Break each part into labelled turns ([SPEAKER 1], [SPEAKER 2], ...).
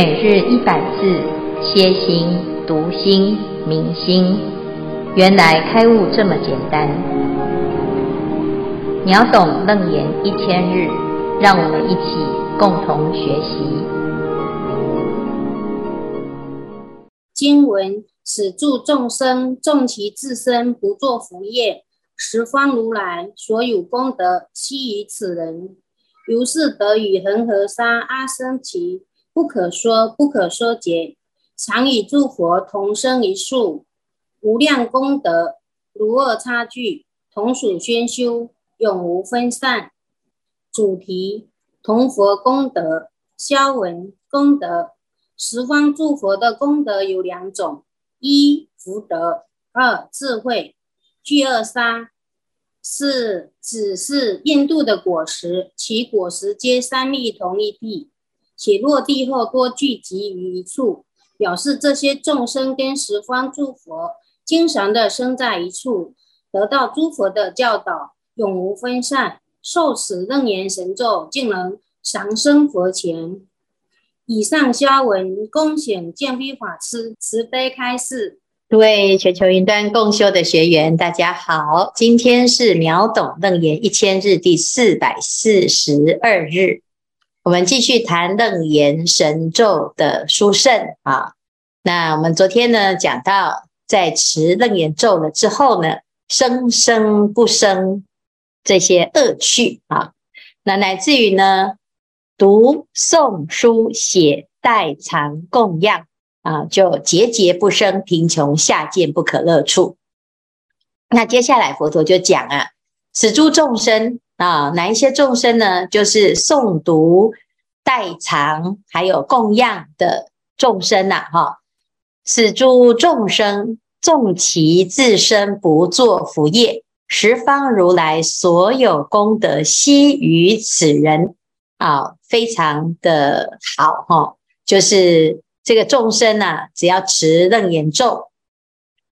[SPEAKER 1] 每日一百字，歇心、读心、明心，原来开悟这么简单。秒懂楞严一千日，让我们一起共同学习。
[SPEAKER 2] 经文：使诸众生纵其自身不作福业，十方如来所有功德悉于此人。如是得与恒河沙阿僧只。不可说不可说劫，常与诸佛同生一处，无量功德如二差距，同属宣修，永无分散。主题：同佛功德。消文功德，十方诸佛的功德有两种：一福德，二智慧。聚二沙是指是印度的果实，其果实皆三粒同一地。且落地后多聚集于一处，表示这些众生跟十方诸佛经常的生在一处，得到诸佛的教导，永无分散。受持楞严神咒，竟能长生佛前。以上消文，恭请见辉法师慈悲开示。
[SPEAKER 3] 各位全球云端共修的学员，大家好，今天是秒懂楞严一千日第四百四十二日。我们继续谈楞严神咒的殊胜啊。那我们昨天呢讲到，在持楞严咒了之后呢，生生不生这些恶趣啊。那乃至于呢，读诵书写代藏供养啊，就节节不生贫穷下贱不可乐处。那接下来佛陀就讲啊，此诸众生。啊，哪一些众生呢？就是诵读、代偿，还有供养的众生呐、啊。哈，此诸众生纵其自身不作福业，十方如来所有功德悉于此人。啊，非常的好哈。就是这个众生啊，只要持楞严咒，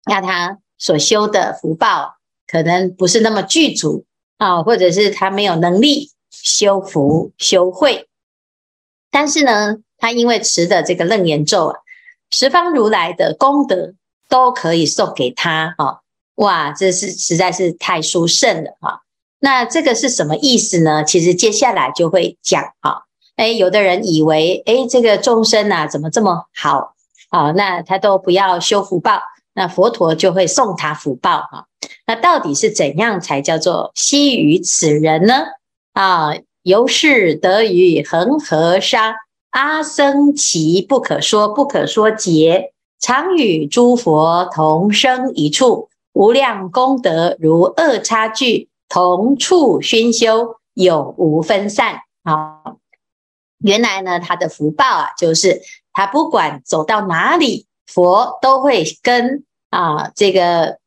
[SPEAKER 3] 那他所修的福报可能不是那么具足。啊，或者是他没有能力修福修慧，但是呢，他因为持的这个楞严咒啊，十方如来的功德都可以送给他啊！哇，这是实在是太殊胜了哈！那这个是什么意思呢？其实接下来就会讲哈。哎，有的人以为，哎，这个众生呐，怎么这么好啊？那他都不要修福报，那佛陀就会送他福报哈。那到底是怎样才叫做悉于此人呢？啊，由是得于恒河沙阿僧只不可说不可说劫，常与诸佛同生一处，无量功德如二叉炬，同处熏修，永无分散。啊，原来呢，他的福报啊，就是他不管走到哪里，佛都会跟啊这个。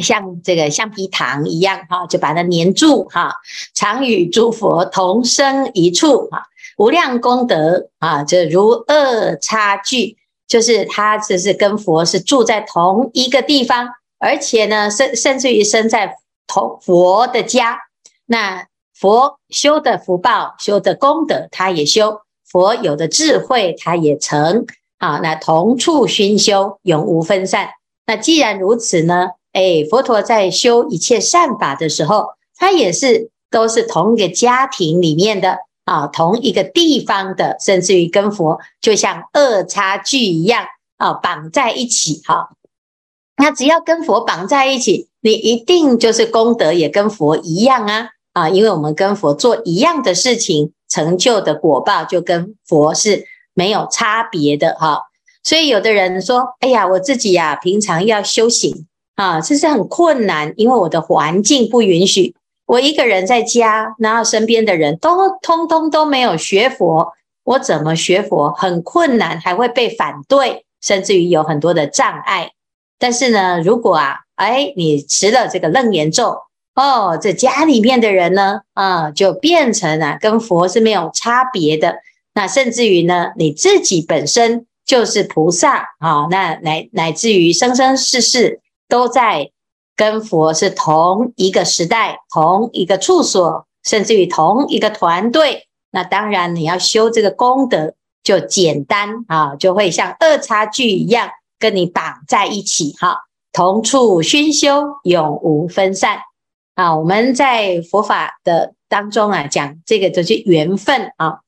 [SPEAKER 3] 像这个橡皮糖一样哈，就把它粘住哈，常与诸佛同生一处哈，无量功德啊，就如二差距，就是他只是跟佛是住在同一个地方，而且呢，甚甚至于生在同佛的家，那佛修的福报、修的功德，他也修；佛有的智慧，他也成啊。那同处熏修，永无分散。那既然如此呢？哎，佛陀在修一切善法的时候，他也是都是同一个家庭里面的啊，同一个地方的，甚至于跟佛就像二叉炬一样啊，绑在一起哈。那只要跟佛绑在一起，你一定就是功德也跟佛一样啊啊，因为我们跟佛做一样的事情，成就的果报就跟佛是没有差别的哈。所以有的人说，哎呀，我自己呀，平常要修行。啊，这是很困难，因为我的环境不允许。我一个人在家，然后身边的人都通通都没有学佛，我怎么学佛？很困难，还会被反对，甚至于有很多的障碍。但是呢，如果啊，哎，你持了这个楞严咒，哦，这家里面的人呢，啊，就变成啊，跟佛是没有差别的。那甚至于呢，你自己本身就是菩萨啊，那乃乃至于生生世世。都在跟佛是同一个时代、同一个处所，甚至于同一个团队。那当然，你要修这个功德，就简单啊，就会像二叉戟一样跟你绑在一起哈，同处熏修，永无分散啊。我们在佛法的当中啊，讲这个就是缘分啊。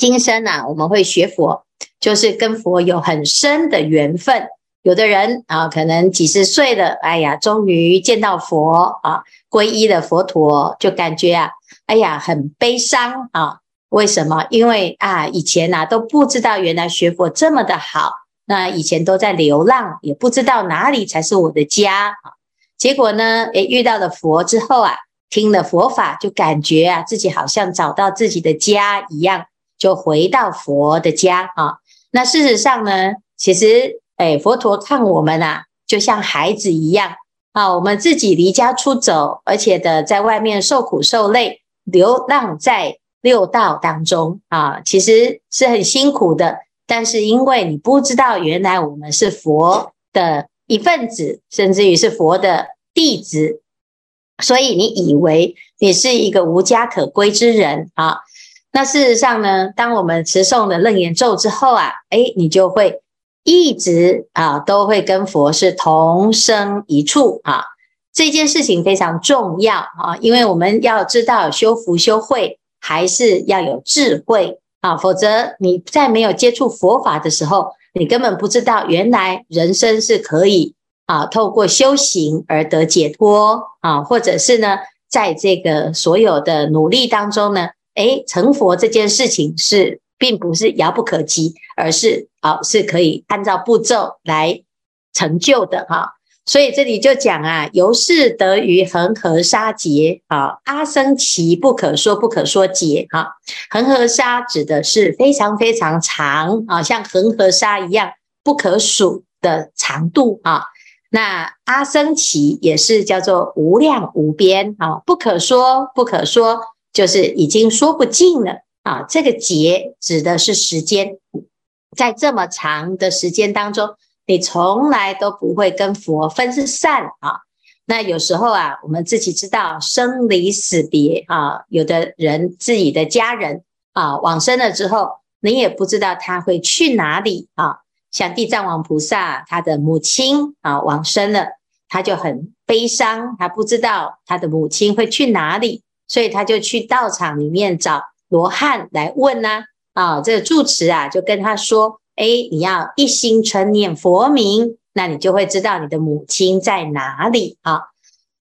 [SPEAKER 3] 今生啊，我们会学佛，就是跟佛有很深的缘分。有的人啊，可能几十岁了，哎呀，终于见到佛啊，皈依了佛陀，就感觉啊，哎呀，很悲伤啊。为什么？因为啊，以前呐、啊、都不知道原来学佛这么的好，那以前都在流浪，也不知道哪里才是我的家啊。结果呢，诶，遇到了佛之后啊，听了佛法，就感觉啊，自己好像找到自己的家一样，就回到佛的家啊。那事实上呢，其实。哎，佛陀看我们啊，就像孩子一样啊，我们自己离家出走，而且的在外面受苦受累，流浪在六道当中啊，其实是很辛苦的。但是因为你不知道，原来我们是佛的一份子，甚至于是佛的弟子，所以你以为你是一个无家可归之人啊。那事实上呢，当我们持诵了楞严咒之后啊，哎，你就会。一直啊都会跟佛是同生一处啊，这件事情非常重要啊，因为我们要知道修福修慧还是要有智慧啊，否则你在没有接触佛法的时候，你根本不知道原来人生是可以啊透过修行而得解脱啊，或者是呢，在这个所有的努力当中呢，诶，成佛这件事情是。并不是遥不可及，而是啊，是可以按照步骤来成就的哈。所以这里就讲啊，由是得于恒河沙劫啊，阿僧祇不可说不可说劫哈。恒河沙指的是非常非常长啊，像恒河沙一样不可数的长度啊。那阿僧祇也是叫做无量无边啊，不可说不可说，就是已经说不尽了。啊，这个劫指的是时间，在这么长的时间当中，你从来都不会跟佛分散啊。那有时候啊，我们自己知道生离死别啊，有的人自己的家人啊往生了之后，你也不知道他会去哪里啊。像地藏王菩萨，他的母亲啊往生了，他就很悲伤，他不知道他的母亲会去哪里，所以他就去道场里面找。罗汉来问呢，啊，这个住持啊就跟他说，哎，你要一心称念佛名，那你就会知道你的母亲在哪里啊。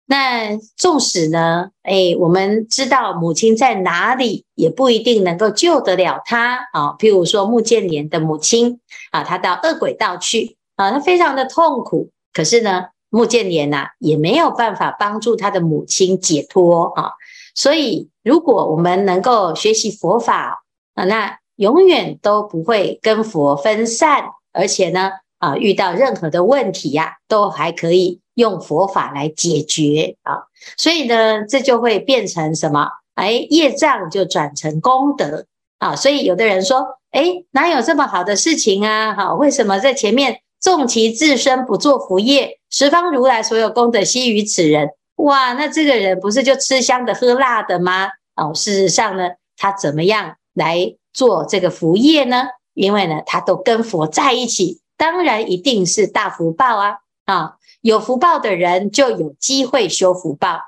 [SPEAKER 3] 那纵使呢，哎，我们知道母亲在哪里，也不一定能够救得了他啊。譬如说目犍连的母亲啊，他到恶鬼道去啊，他非常的痛苦，可是呢，目犍连呐也没有办法帮助他的母亲解脱啊。所以，如果我们能够学习佛法啊，那永远都不会跟佛分散，而且呢，啊，遇到任何的问题呀，都还可以用佛法来解决啊。所以呢，这就会变成什么？哎，业障就转成功德啊。所以有的人说，哎，哪有这么好的事情啊？哈，为什么在前面纵其自身不作福业，十方如来所有功德悉于此人？哇，那这个人不是就吃香的喝辣的吗？哦，事实上呢，他怎么样来做这个福业呢？因为呢，他都跟佛在一起，当然一定是大福报啊！啊，有福报的人就有机会修福报，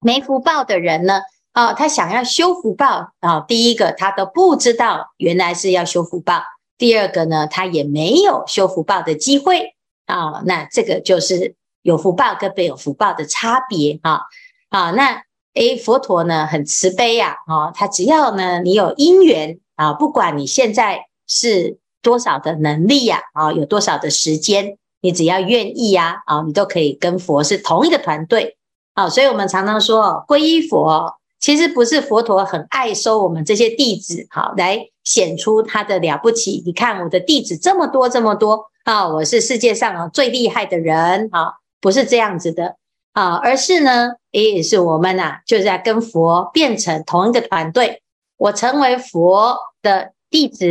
[SPEAKER 3] 没福报的人呢，哦，他想要修福报啊，第一个他都不知道原来是要修福报，第二个呢，他也没有修福报的机会啊，那这个就是。有福报跟没有福报的差别啊，啊，那诶，佛陀呢很慈悲呀，啊，他只要呢你有因缘啊，不管你现在是多少的能力呀，啊，有多少的时间，你只要愿意呀，啊，你都可以跟佛是同一个团队，啊，所以我们常常说皈依佛，其实不是佛陀很爱收我们这些弟子，好，来显出他的了不起。你看我的弟子这么多这么多啊，我是世界上啊最厉害的人，啊。不是这样子的啊，而是呢，也是我们呐，就在跟佛变成同一个团队。我成为佛的弟子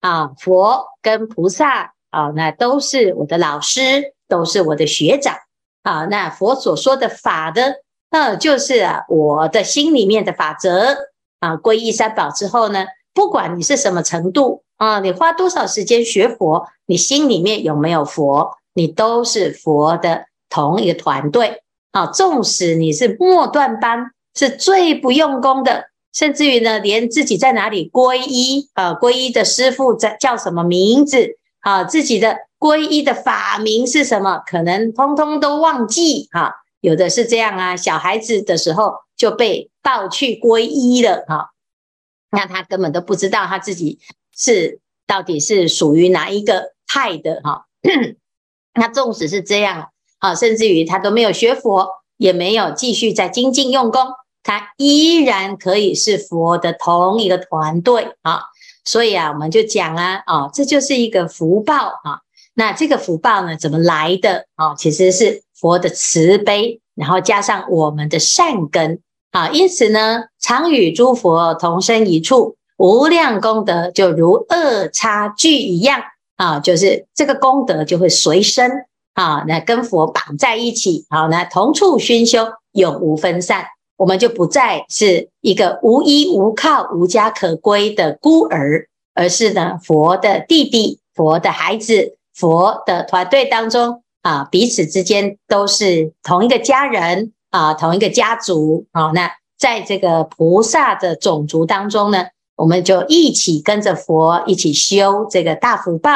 [SPEAKER 3] 啊，佛跟菩萨啊，那都是我的老师，都是我的学长啊。那佛所说的法的，那就是啊，我的心里面的法则啊。皈依三宝之后呢，不管你是什么程度啊，你花多少时间学佛，你心里面有没有佛，你都是佛的同一个团队啊。纵使你是末段班，是最不用功的，甚至于呢，连自己在哪里皈依啊，皈依的师傅在叫什么名字啊，自己的皈依的法名是什么，可能通通都忘记哈、啊。有的是这样啊，小孩子的时候就被抱去皈依了哈。啊那他根本都不知道他自己是到底是属于哪一个派的哈。那纵使是这样啊，甚至于他都没有学佛，也没有继续在精进用功，他依然可以是佛的同一个团队啊。所以啊，我们就讲啊，啊，这就是一个福报啊。那这个福报呢，怎么来的啊？其实是佛的慈悲，然后加上我们的善根。啊，因此呢，常与诸佛同生一处，无量功德就如二叉聚一样啊，就是这个功德就会随身啊，那跟佛绑在一起，好，那同处熏修，永无分散，我们就不再是一个无依无靠、无家可归的孤儿，而是呢，佛的弟弟、佛的孩子、佛的团队当中啊，彼此之间都是同一个家人。啊，同一个家族啊，那在这个菩萨的种族当中呢，我们就一起跟着佛一起修这个大福报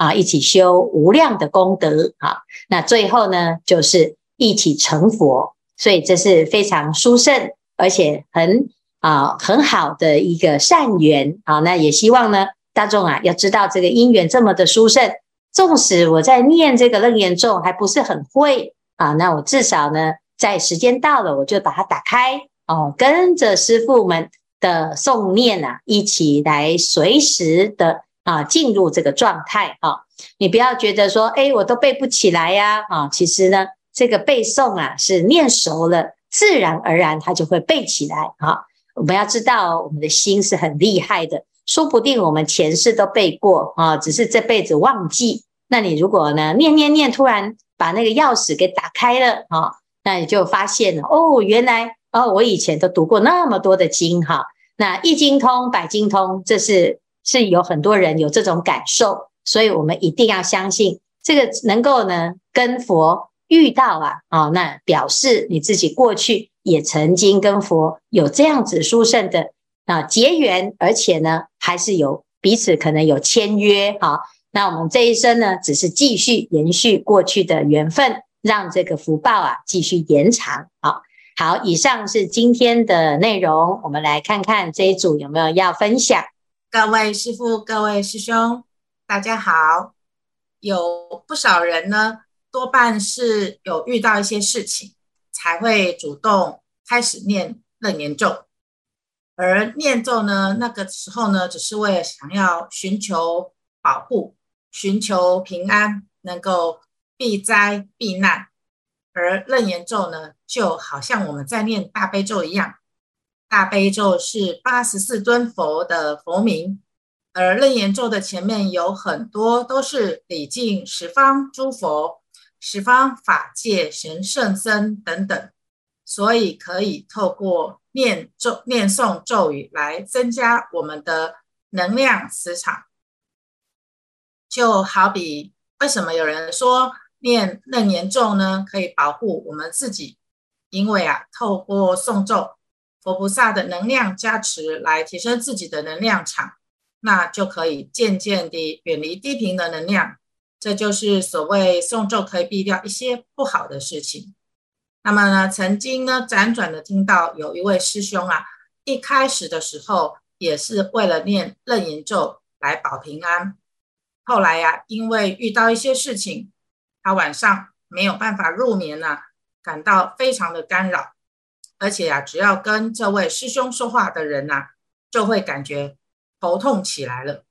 [SPEAKER 3] 啊，一起修无量的功德啊，那最后呢，就是一起成佛，所以这是非常殊胜而且很啊很好的一个善缘啊。那也希望呢，大众啊要知道这个因缘这么的殊胜，纵使我在念这个楞严咒还不是很会啊，那我至少呢。在时间到了，我就把它打开哦，跟着师父们的诵念啊，一起来随时的啊进入这个状态啊。你不要觉得说，哎，我都背不起来呀啊。其实呢，这个背诵啊是念熟了，自然而然它就会背起来啊。我们要知道，我们的心是很厉害的，说不定我们前世都背过啊，只是这辈子忘记。那你如果呢念念念，突然把那个钥匙给打开了啊。那你就发现了哦，原来哦，我以前都读过那么多的经哈。那一经通百经通，这是是有很多人有这种感受，所以我们一定要相信这个能够呢跟佛遇到啊，哦，那表示你自己过去也曾经跟佛有这样子殊胜的啊结缘，而且呢还是有彼此可能有签约哈。那我们这一生呢，只是继续延续过去的缘分。让这个福报啊继续延长。好，好，以上是今天的内容。我们来看看这一组有没有要分享。
[SPEAKER 4] 各位师父、各位师兄，大家好。有不少人呢，多半是有遇到一些事情，才会主动开始念楞严咒。而念咒呢，那个时候呢，只是为了想要寻求保护、寻求平安，能够。避灾避难，而楞严咒呢，就好像我们在念大悲咒一样。大悲咒是八十四尊佛的佛名，而楞严咒的前面有很多都是礼敬十方诸佛、十方法界神圣僧等等，所以可以透过念咒、念诵咒语来增加我们的能量磁场。就好比为什么有人说，念楞严咒呢，可以保护我们自己，因为啊，透过诵咒，佛菩萨的能量加持来提升自己的能量场，那就可以渐渐地远离低频的能量。这就是所谓诵咒可以避掉一些不好的事情。那么呢，曾经呢，辗转的听到有一位师兄啊，一开始的时候也是为了念楞严咒来保平安，后来呀、因为遇到一些事情。他晚上没有办法入眠呢，感到非常的干扰，而且啊，只要跟这位师兄说话的人呐，就会感觉头痛起来了。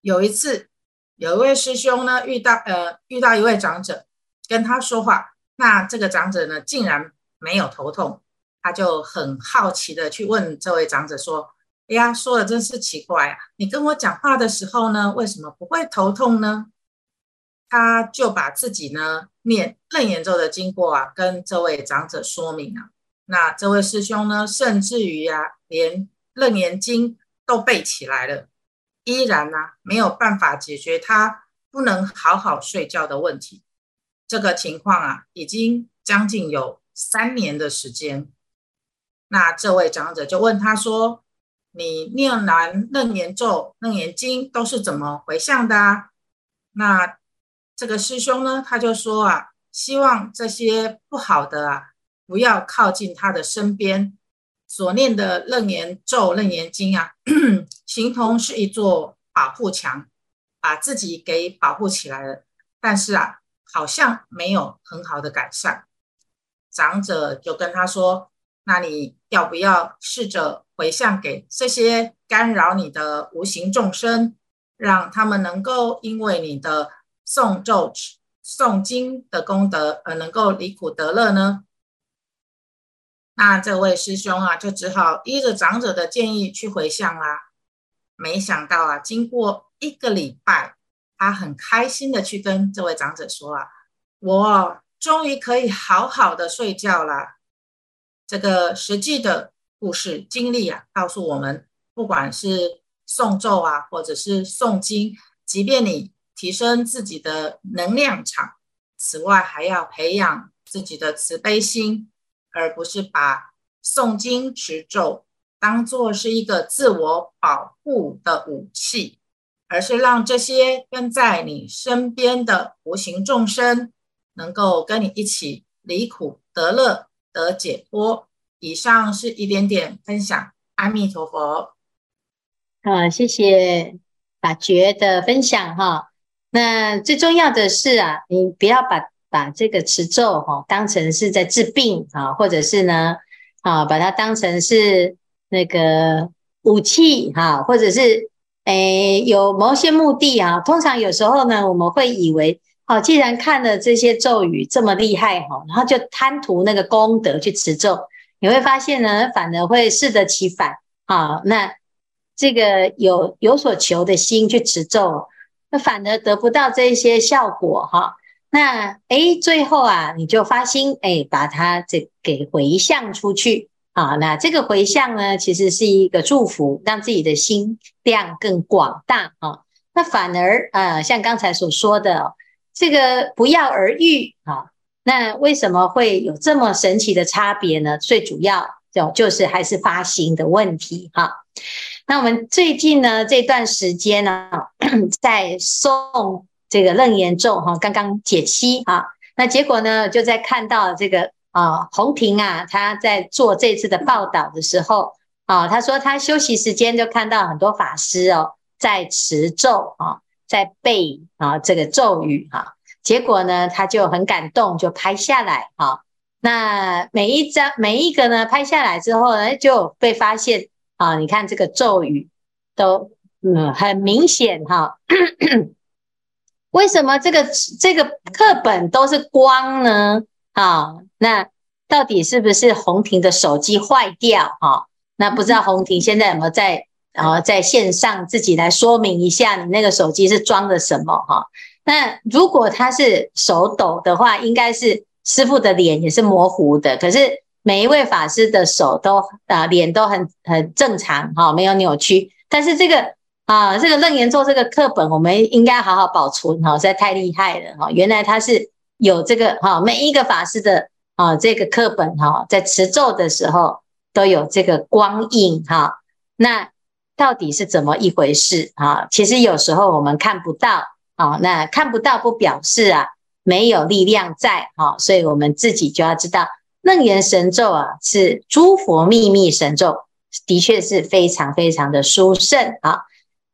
[SPEAKER 4] 有一次，有一位师兄呢，遇到呃遇到一位长者跟他说话，那这个长者呢，竟然没有头痛，他就很好奇的去问这位长者说：“哎呀，说的真是奇怪啊，你跟我讲话的时候呢，为什么不会头痛呢？”他就把自己呢念楞严咒的经过啊，跟这位长者说明啊。那这位师兄呢，甚至于啊，连楞严经都背起来了。依然呢、啊、没有办法解决他不能好好睡觉的问题。这个情况啊，已经将近有三年的时间。那这位长者就问他说：“你念完楞严咒、楞严经都是怎么回向的啊？”那这个师兄呢，他就说啊，希望这些不好的啊，不要靠近他的身边。所念的楞严咒、楞严经啊，形同是一座保护墙，把自己给保护起来了。但是啊，好像没有很好的改善。长者就跟他说：“那你要不要试着回向给这些干扰你的无形众生，让他们能够因为你的诵咒、诵经的功德而能够离苦得乐呢？”那这位师兄啊，就只好依着长者的建议去回向啦。没想到啊，经过一个礼拜。他很开心的去跟这位长者说啊，我终于可以好好的睡觉了。这个实际的故事经历啊，告诉我们，不管是诵咒啊，或者是诵经，即便你提升自己的能量场，此外还要培养自己的慈悲心，而不是把诵经持咒当做是一个自我保护的武器。而是让这些跟在你身边的无形众生，能够跟你一起离苦得乐、得解脱。以上是一点点分享，阿弥陀佛。
[SPEAKER 3] 好，谢谢法觉的分享哈。那最重要的是啊，你不要把把这个持咒哈当成是在治病啊，或者是呢啊把它当成是那个武器哈，或者是。诶，有某些目的啊。通常有时候呢，我们会以为，好，既然看了这些咒语这么厉害哈，然后就贪图那个功德去持咒，你会发现呢，反而会适得其反啊。那这个有有所求的心去持咒，那反而得不到这些效果哈。那诶，最后啊，你就发心诶，把它这给回向出去。啊，那这个回向呢，其实是一个祝福，让自己的心量更广大啊。那反而呃，像刚才所说的这个不药而愈啊，那为什么会有这么神奇的差别呢？最主要就就是还是发心的问题哈。那我们最近呢这段时间呢，在送这个楞严咒哈，刚刚解析啊，那结果呢就在看到这个。啊，红婷啊，他在做这次的报道的时候，啊，他说他休息时间就看到很多法师哦，在持咒啊，在背啊这个咒语哈，结果呢，他就很感动，就拍下来哈。那每一张每一个呢，拍下来之后呢，就被发现啊，你看这个咒语都嗯很明显哈。为什么这个这个课本都是光呢？啊，那到底是不是红婷的手机坏掉？哈，那不知道红婷现在有没有在，啊在线上自己来说明一下，你那个手机是装的什么？哈，那如果他是手抖的话，应该是师傅的脸也是模糊的。可是每一位法师的手都啊脸都很很正常，哈，没有扭曲。但是这个啊这个楞严咒这个课本，我们应该好好保存，哈，实在太厉害了，哈，原来它是。有这个哈，每一个法师的啊，这个课本哈，在持咒的时候都有这个光印哈。那到底是怎么一回事啊？其实有时候我们看不到啊，那看不到不表示啊没有力量在哈，所以我们自己就要知道楞严神咒啊是诸佛秘密神咒，的确是非常非常的殊胜啊。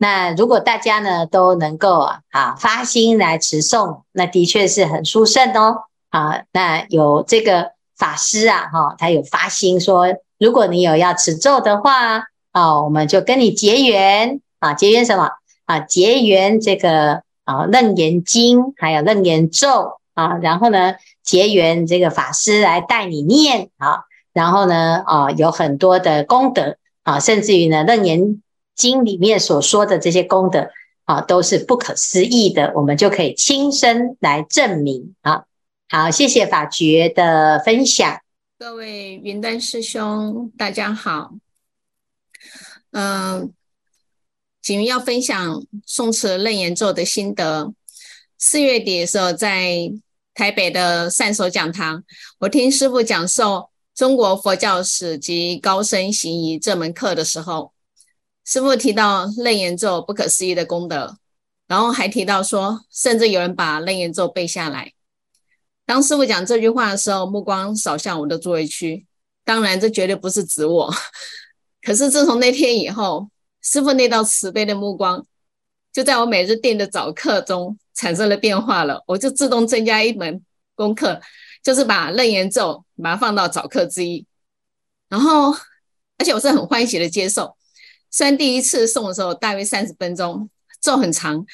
[SPEAKER 3] 那如果大家呢都能够啊发心来持诵，那的确是很殊胜哦。啊，那有这个法师啊，哈，他有发心说，如果你有要持咒的话，啊，我们就跟你结缘啊，结缘什么啊？结缘这个啊楞严经，还有楞严咒啊，然后呢结缘这个法师来带你念啊，然后呢啊有很多的功德啊，甚至于呢楞严。经里面所说的这些功德啊，都是不可思议的，我们就可以亲身来证明啊。好，谢谢法觉的分享。
[SPEAKER 5] 各位云端师兄，大家好。嗯，锦瑜要分享宋词楞严咒的心得。四月底的时候，在台北的善手讲堂，我听师父讲授《中国佛教史及高僧行仪》这门课的时候，师父提到楞严咒不可思议的功德，然后还提到说，甚至有人把楞严咒背下来。当师父讲这句话的时候，目光扫向我的座位区，当然这绝对不是指我。可是自从那天以后，师父那道慈悲的目光，就在我每日定的早课中产生了变化了。我就自动增加一门功课，就是把楞严咒把它放到早课之一。然后，而且我是很欢喜的接受。虽然第一次送的时候大约三十分钟，咒很长，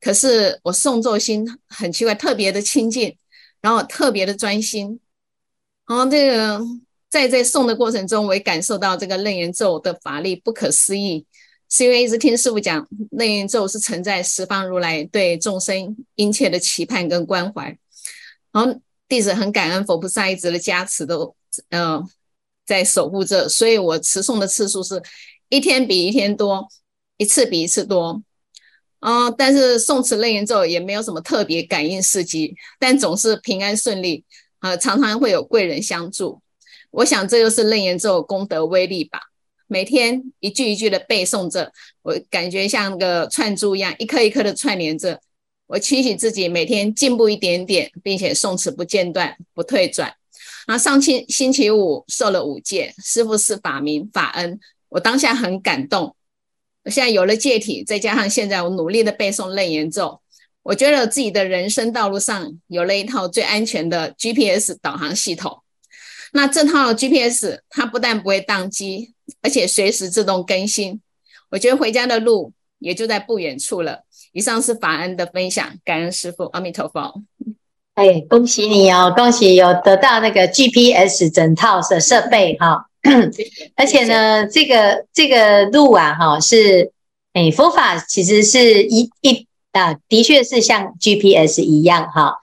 [SPEAKER 5] 可是我诵咒心很奇怪，特别的清净，然后特别的专心。然后这个在这诵的过程中，我也感受到这个楞严咒的法力不可思议。是因为一直听师傅讲，楞严咒是承载十方如来对众生殷切的期盼跟关怀，然后弟子很感恩佛菩萨一直的加持都，呃，在守护着，所以我持诵的次数是一天比一天多，一次比一次多，啊、但是诵词楞严咒也没有什么特别感应事迹，但总是平安顺利，啊、呃，常常会有贵人相助，我想这就是楞严咒功德威力吧。每天一句一句的背诵着，我感觉像个串珠一样，一颗一颗的串联着。我期许自己每天进步一点点，并且诵词不间断、不退转。那上期星期五受了五戒，师父是法名法恩，我当下很感动。我现在有了戒体，再加上现在我努力的背诵楞严咒，我觉得自己的人生道路上有了一套最安全的 GPS 导航系统。那这套 GPS 它不但不会宕机，而且随时自动更新。我觉得回家的路也就在不远处了。以上是法恩的分享，感恩师父，阿弥陀佛。
[SPEAKER 3] 哎，恭喜你哦，恭喜有得到那个 GPS 整套的设备哈。而且呢，这个这个路啊哈是，哎，佛法其实是一一啊，的确是像 GPS 一样哈。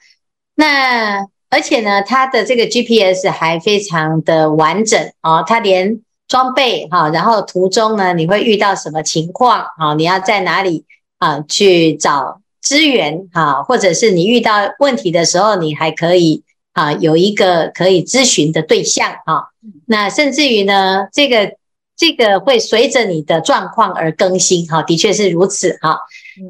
[SPEAKER 3] 那而且呢，它的这个 GPS 还非常的完整哦，它连装备哈，然后途中呢，你会遇到什么情况啊？你要在哪里啊去找资源哈，或者是你遇到问题的时候，你还可以啊有一个可以咨询的对象啊。那甚至于呢，这个这个会随着你的状况而更新哈，的确是如此哈。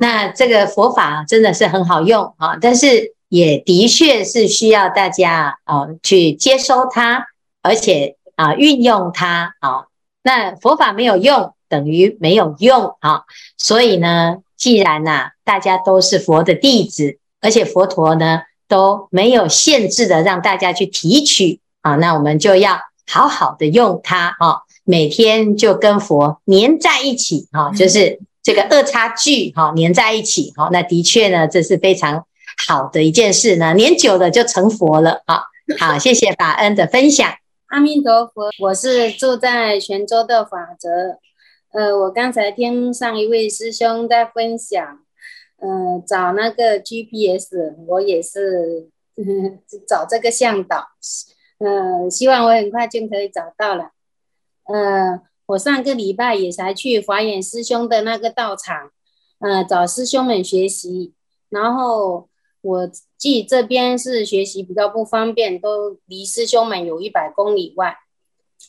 [SPEAKER 3] 那这个佛法真的是很好用啊，但是。也的确是需要大家啊去接收它，而且啊运用它啊。那佛法没有用，等于没有用啊。所以呢，既然呐大家都是佛的弟子，而且佛陀呢都没有限制的让大家去提取啊，那我们就要好好的用它啊，每天就跟佛粘在一起啊，就是这个二叉距哈粘在一起哈。那的确呢，这是非常。好的一件事呢，粘久了就成佛了啊！好，谢谢法恩的分享。
[SPEAKER 2] 阿弥陀佛，我是住在泉州的法则。呃，我刚才听上一位师兄在分享，呃，找那个 GPS，我也是呵呵 找这个向导，呃，希望我很快就可以找到了。呃，我上个礼拜也才去华严师兄的那个道场，呃，找师兄们学习，然后。我自己这边是学习比较不方便，都离师兄们有一百公里外。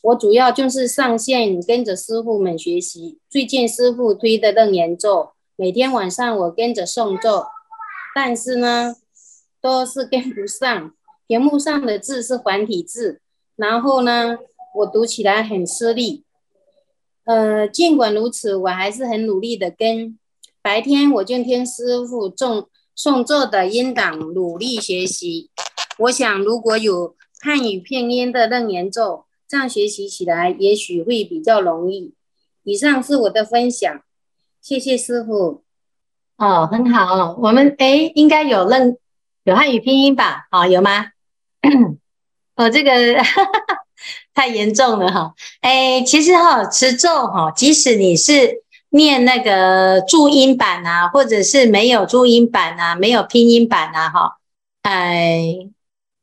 [SPEAKER 2] 我主要就是上线跟着师傅们学习。最近师傅推的楞严咒，每天晚上我跟着诵咒，但是呢，都是跟不上。屏幕上的字是繁体字，然后呢，我读起来很吃力。呃，尽管如此，我还是很努力的跟。白天我就听师傅诵。诵咒的音档，努力学习。我想，如果有汉语拼音的楞严咒，这样学习起来也许会比较容易。以上是我的分享，谢谢师傅。
[SPEAKER 3] 哦，很好。我们诶应该有认有汉语拼音吧？哦，有吗？哦，这个哈 哈太严重了哈。诶其实哈，持咒哈，即使你是。念那个注音版啊，或者是没有注音版啊，没有拼音版啊，哈，哎，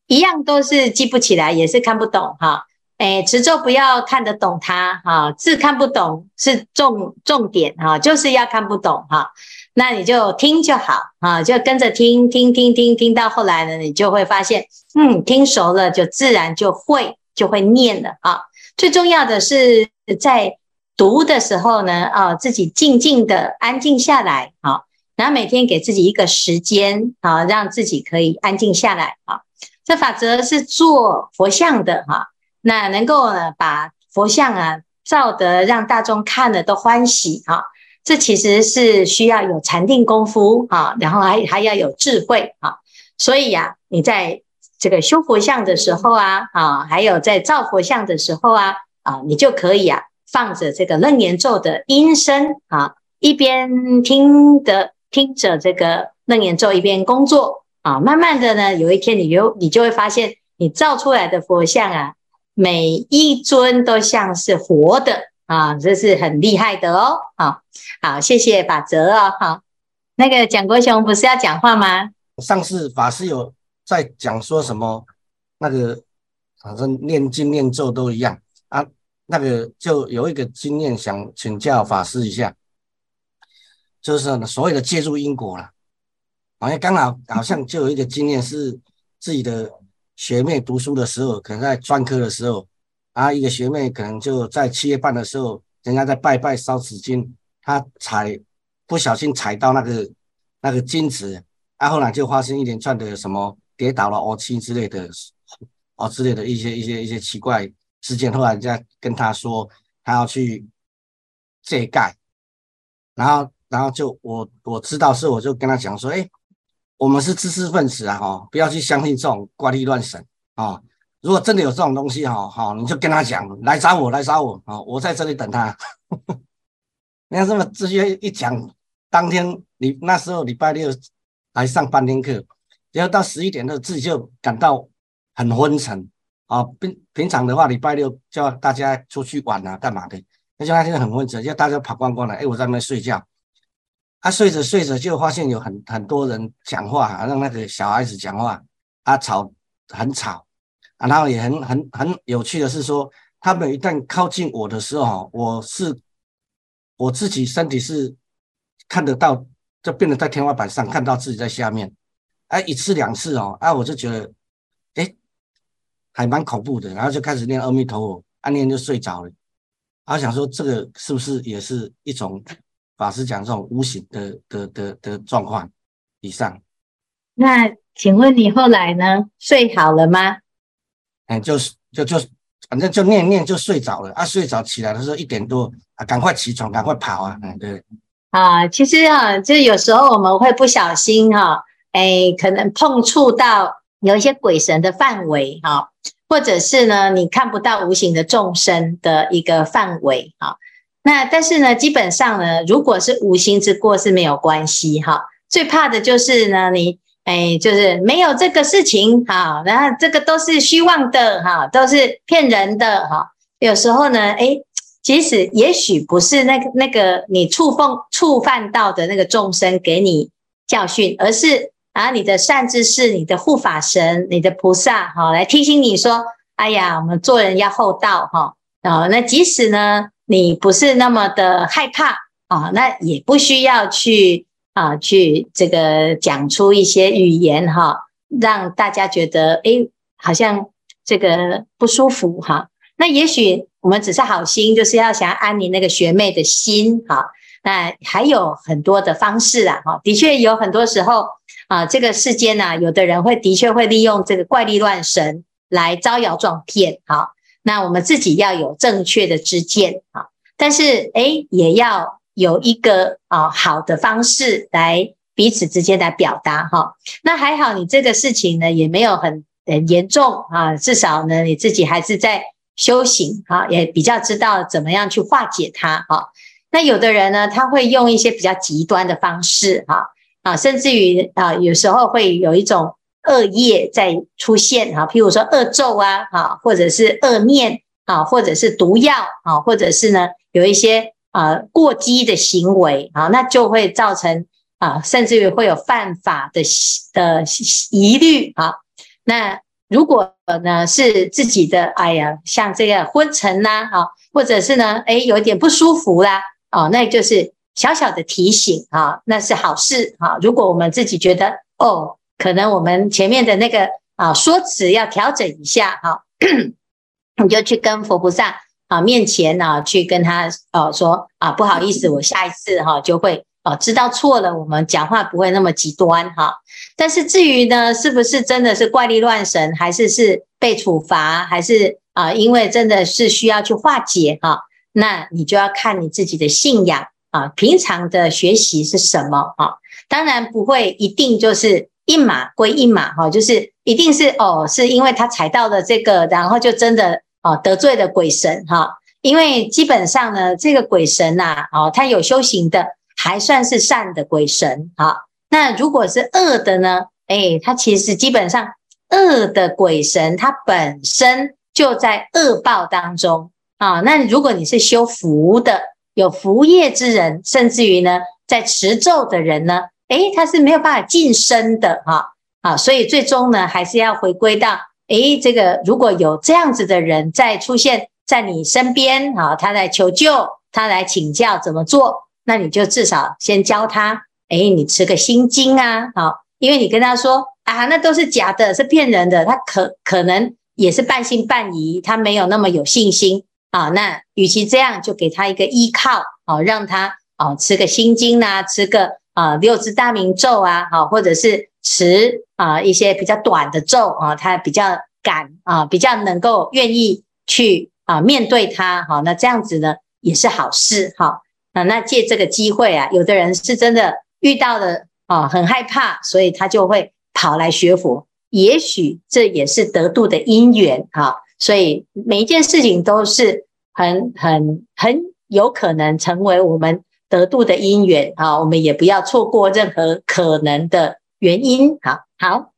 [SPEAKER 3] 一样都是记不起来，也是看不懂哈。哎，持咒不要看得懂它哈，字看不懂是重重点哈，就是要看不懂哈。那你就听就好啊，就跟着听听听听听到后来呢，你就会发现，嗯，听熟了就自然就会就会念了啊。最重要的是在读的时候呢，啊，自己静静的安静下来啊，然后每天给自己一个时间啊，让自己可以安静下来啊。这法则是做佛像的哈，那能够呢把佛像啊照得让大众看了都欢喜哈。这其实是需要有禅定功夫啊，然后还还要有智慧啊，所以呀、你在这个修佛像的时候啊，啊，还有在造佛像的时候啊，啊，你就可以啊，放着这个楞严咒的音声啊，一边听的听着这个楞严咒，一边工作啊，慢慢的呢，有一天你就你就会发现，你造出来的佛像啊，每一尊都像是活的。啊，这是很厉害的哦。好，好，谢谢法则哦。好，那个蒋国雄不是要讲话吗？
[SPEAKER 6] 上次法师有在讲说什么？那个反正念经念咒都一样啊。那个就有一个经验想请教法师一下，就是所谓的介入因果了。好像刚好好像就有一个经验是自己的学妹读书的时候，可能在专科的时候。啊，一个学妹可能就在七月半的时候，人家在拜拜烧纸巾，她踩不小心踩到那个那个金纸，啊，后来就发生一连串的什么跌倒了、哦亲之类的，哦之类的一些一些一些奇怪事件。后来人家跟她说，她要去借盖，然后然后就我我知道是，我就跟她讲说，哎，我们是知识分子啊，哈，不要去相信这种怪力乱神啊。如果真的有这种东西，哈，好，你就跟他讲，来找我，来找我，啊，我在这里等他。你看这么直接一讲，当天你那时候礼拜六来上半天课，然后到十一点的自己就感到很昏沉啊。平平常的话，礼拜六叫大家出去玩啊，干嘛的？那就那天很昏沉，就大家跑光光了。哎，我在那边睡觉，啊，睡着睡着就发现有很很多人讲话，让那个小孩子讲话，啊，吵，很吵。啊、然后也很很很有趣的是说，他们一旦靠近我的时候，我是我自己身体是看得到，就变得在天花板上看到自己在下面，哎，一次两次哦，啊，我就觉得，哎，还蛮恐怖的，然后就开始念阿弥陀佛，暗念就睡着了。啊，想说这个是不是也是一种法师讲这种无形的的的的状况？以上。
[SPEAKER 3] 那请问你后来呢？睡好了吗？
[SPEAKER 6] 哎，就是就就反正就念念就睡着了啊，睡着起来的时候一点多啊，赶快起床，赶快跑啊，嗯，对。
[SPEAKER 3] 啊，其实啊，就是有时候我们会不小心哈、啊，哎，可能碰触到有一些鬼神的范围哈、啊，或者是呢，你看不到无形的众生的一个范围哈、啊。那但是呢，基本上呢，如果是无心之过是没有关系哈、最怕的就是呢，你。哎，就是没有这个事情哈，然后这个都是虚妄的哈，都是骗人的哈。有时候呢，哎，其实也许不是那个那个你触碰触犯到的那个众生给你教训，而是啊你的善知识、你的护法神、你的菩萨哈，来提醒你说，哎呀，我们做人要厚道哈。啊，那即使呢你不是那么的害怕啊，那也不需要去。啊，去这个讲出一些语言哈，让大家觉得诶，好像这个不舒服哈。那也许我们只是好心，就是要想安你那个学妹的心哈。那还有很多的方式啊哈，的确有很多时候啊，这个世间呢，有的人会的确会利用这个怪力乱神来招摇撞骗哈。那我们自己要有正确的知见啊，但是诶，也要。有一个啊好的方式来彼此之间来表达哈，那还好你这个事情呢也没有很很严重啊，至少呢你自己还是在修行哈，也比较知道怎么样去化解它哈。那有的人呢他会用一些比较极端的方式哈啊，甚至于啊有时候会有一种恶业在出现哈，譬如说恶咒啊啊，或者是恶念啊，或者是毒药啊，或者是呢有一些。啊，过激的行为啊，那就会造成啊，甚至于会有犯法的的疑虑啊。那如果呢是自己的，哎呀，像这个昏沉呐，啊，或者是呢，哎，有一点不舒服啦，哦，那就是小小的提醒啊，那是好事啊。如果我们自己觉得，哦，可能我们前面的那个啊说辞要调整一下哈，你就去跟佛菩萨啊面前呢，去跟他哦说啊，不好意思，我下一次哈就会。哦，知道错了，我们讲话不会那么极端哈。但是至于呢，是不是真的是怪力乱神，还是是被处罚，还是啊，因为真的是需要去化解哈？那你就要看你自己的信仰啊，平常的学习是什么啊？当然不会一定就是一码归一码哈，就是一定是哦，是因为他踩到了这个，然后就真的哦得罪了鬼神哈。因为基本上呢，这个鬼神呐，哦，他有修行的。还算是善的鬼神，好，那如果是恶的呢？哎，他其实基本上恶的鬼神，他本身就在恶报当中啊。那如果你是修福的，有福业之人，甚至于呢，在持咒的人呢，哎，他是没有办法晋升的哈啊。所以最终呢，还是要回归到，哎，这个如果有这样子的人在出现在你身边啊，他来求救，他来请教怎么做。那你就至少先教他，哎，你吃个心经啊，好，因为你跟他说啊，那都是假的，是骗人的，他可可能也是半信半疑，他没有那么有信心啊。那与其这样，就给他一个依靠，好，让他啊吃个心经啊，吃个啊六字大明咒啊，好，或者是持啊一些比较短的咒啊，他比较敢啊，比较能够愿意去啊面对他，好，那这样子呢也是好事，哈。啊，那借这个机会啊，有的人是真的遇到了啊，很害怕，所以他就会跑来学佛。也许这也是得度的因缘啊，所以每一件事情都是很很很有可能成为我们得度的因缘啊。我们也不要错过任何可能的原因。好，好，